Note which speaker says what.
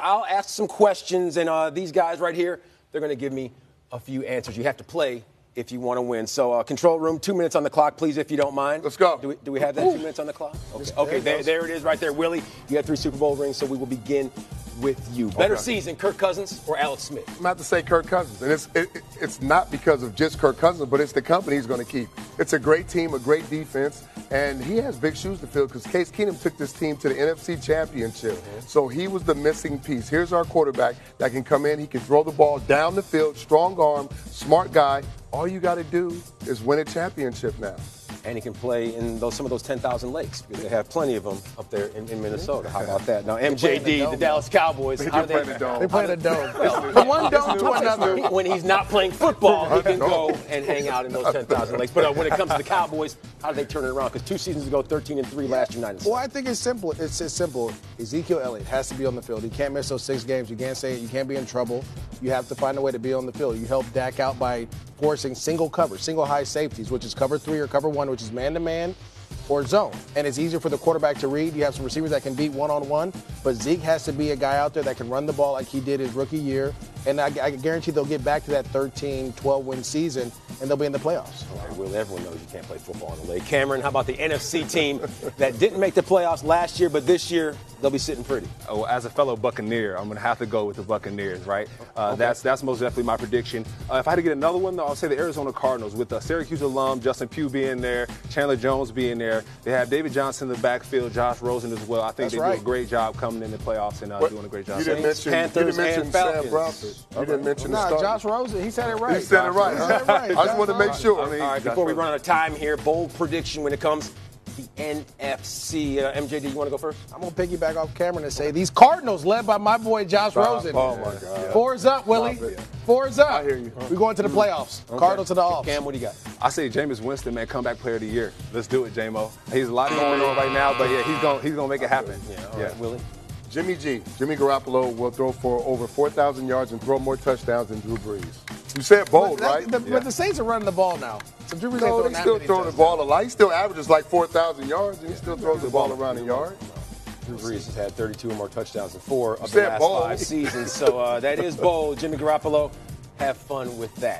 Speaker 1: I'll ask some questions, and uh, these guys right here, they're going to give me a few answers. You have to play if you want to win. So, uh, control room, two minutes on the clock, please, if you don't mind.
Speaker 2: Let's go.
Speaker 1: Do we, do we have that two minutes on the clock? Okay, okay there, there it is right there. Willie, you have three Super Bowl rings, so we will begin with you. Better
Speaker 2: Okay.
Speaker 1: season, Kirk Cousins or Alex Smith?
Speaker 2: I'm about to say Kirk Cousins, and it's it, it- it's not because of just Kirk Cousins, but it's the company he's going to keep. It's a great team, a great defense, and he has big shoes to fill because Case Keenum took this team to the NFC Championship, mm-hmm. so he was the missing piece. Here's our quarterback that can come in, he can throw the ball down the field, strong arm, smart guy. All you got to do is win a championship now.
Speaker 1: And he can play in those some of those 10,000 lakes because they have plenty of them up there in, in Minnesota. How about that? Now,
Speaker 3: play in the
Speaker 1: MJD, the, Dallas Cowboys,
Speaker 2: They
Speaker 1: how
Speaker 2: do
Speaker 1: do
Speaker 2: play in the dome.
Speaker 3: They play in a dome. From one dome to another.
Speaker 1: when he's not playing football, he can go and hang out in those 10,000 lakes. But uh, when it comes to the Cowboys, how do they turn it around? Because two seasons ago, 13 and 3 last year, 9
Speaker 3: Well, I think it's simple. It's, it's simple. Ezekiel Elliott has to be on the field. He can't miss those six games. You can't say it. You can't be in trouble. You have to find a way to be on the field. You help Dak out by forcing single cover, single high safeties, which is cover three or cover one, which is man to man or zone. And it's easier for the quarterback to read. You have some receivers that can beat one on one, but Zeke has to be a guy out there that can run the ball like he did his rookie year. And I, I guarantee they'll get back to that 13, 12 win season and they'll be in the playoffs.
Speaker 1: All right, Will, everyone knows you can't play football in the lake. Cameron, how about the NFC team that didn't make the playoffs last year, but this year they'll be sitting pretty?
Speaker 4: Oh, as a fellow Buccaneer, I'm going to have to go with the Buccaneers, right? Uh, That's that's most definitely my prediction. Uh, if I had to get another one, though, I'll say the Arizona Cardinals with uh, Syracuse alum Justin Pugh being there, Chandler Jones being there. They have David Johnson in the backfield, Josh Rosen as well. I think
Speaker 3: That's
Speaker 4: they
Speaker 3: right.
Speaker 4: do a great job coming in the playoffs and uh,
Speaker 2: What-
Speaker 4: doing a great job.
Speaker 2: You didn't
Speaker 1: Saints,
Speaker 2: mention, you
Speaker 1: Panthers,
Speaker 2: didn't mention
Speaker 1: and
Speaker 2: Sam
Speaker 1: Falcons.
Speaker 2: Bradford. You didn't mention the
Speaker 3: Nah,
Speaker 2: starters.
Speaker 3: Josh Rosen, he said it right.
Speaker 2: He said it right.
Speaker 3: He said it right.
Speaker 2: I just want to make sure.
Speaker 4: I mean,
Speaker 1: All right,
Speaker 4: Josh
Speaker 1: before we run out of time here, bold prediction when it comes to the NFC. Uh, MJD, you want to go first?
Speaker 3: I'm gonna piggyback off Cameron and say these Cardinals, led by my boy Josh Rosen.
Speaker 2: Oh my God.
Speaker 3: Four's up, Willie. Four's up.
Speaker 2: I hear you.
Speaker 3: We're going to the playoffs. Cardinals to the offs.
Speaker 1: Cam, what do you got?
Speaker 4: I say Jameis Winston, man, comeback player of the year. Let's do it, J-Mo. He's a lot going on right now, but yeah, he's going he's going to make it happen.
Speaker 1: Yeah, all right, Willie.
Speaker 2: Jimmy G, Jimmy Garoppolo will throw for over 4,000 yards and throw more touchdowns than Drew Brees. You said bold,
Speaker 3: But, that-
Speaker 2: right?
Speaker 3: the, but the Saints are running the ball now. So Drew Brees ain't
Speaker 2: no,
Speaker 3: throwing
Speaker 2: they
Speaker 3: that
Speaker 2: still
Speaker 3: many
Speaker 2: throw the ball a lot. He still averages like 4,000 yards, and he still throws the ball around a yard.
Speaker 1: Drew Brees has had 32 or more touchdowns in four of the last
Speaker 2: bold.
Speaker 1: five seasons. So uh, that is bold. Jimmy Garoppolo, have fun with that.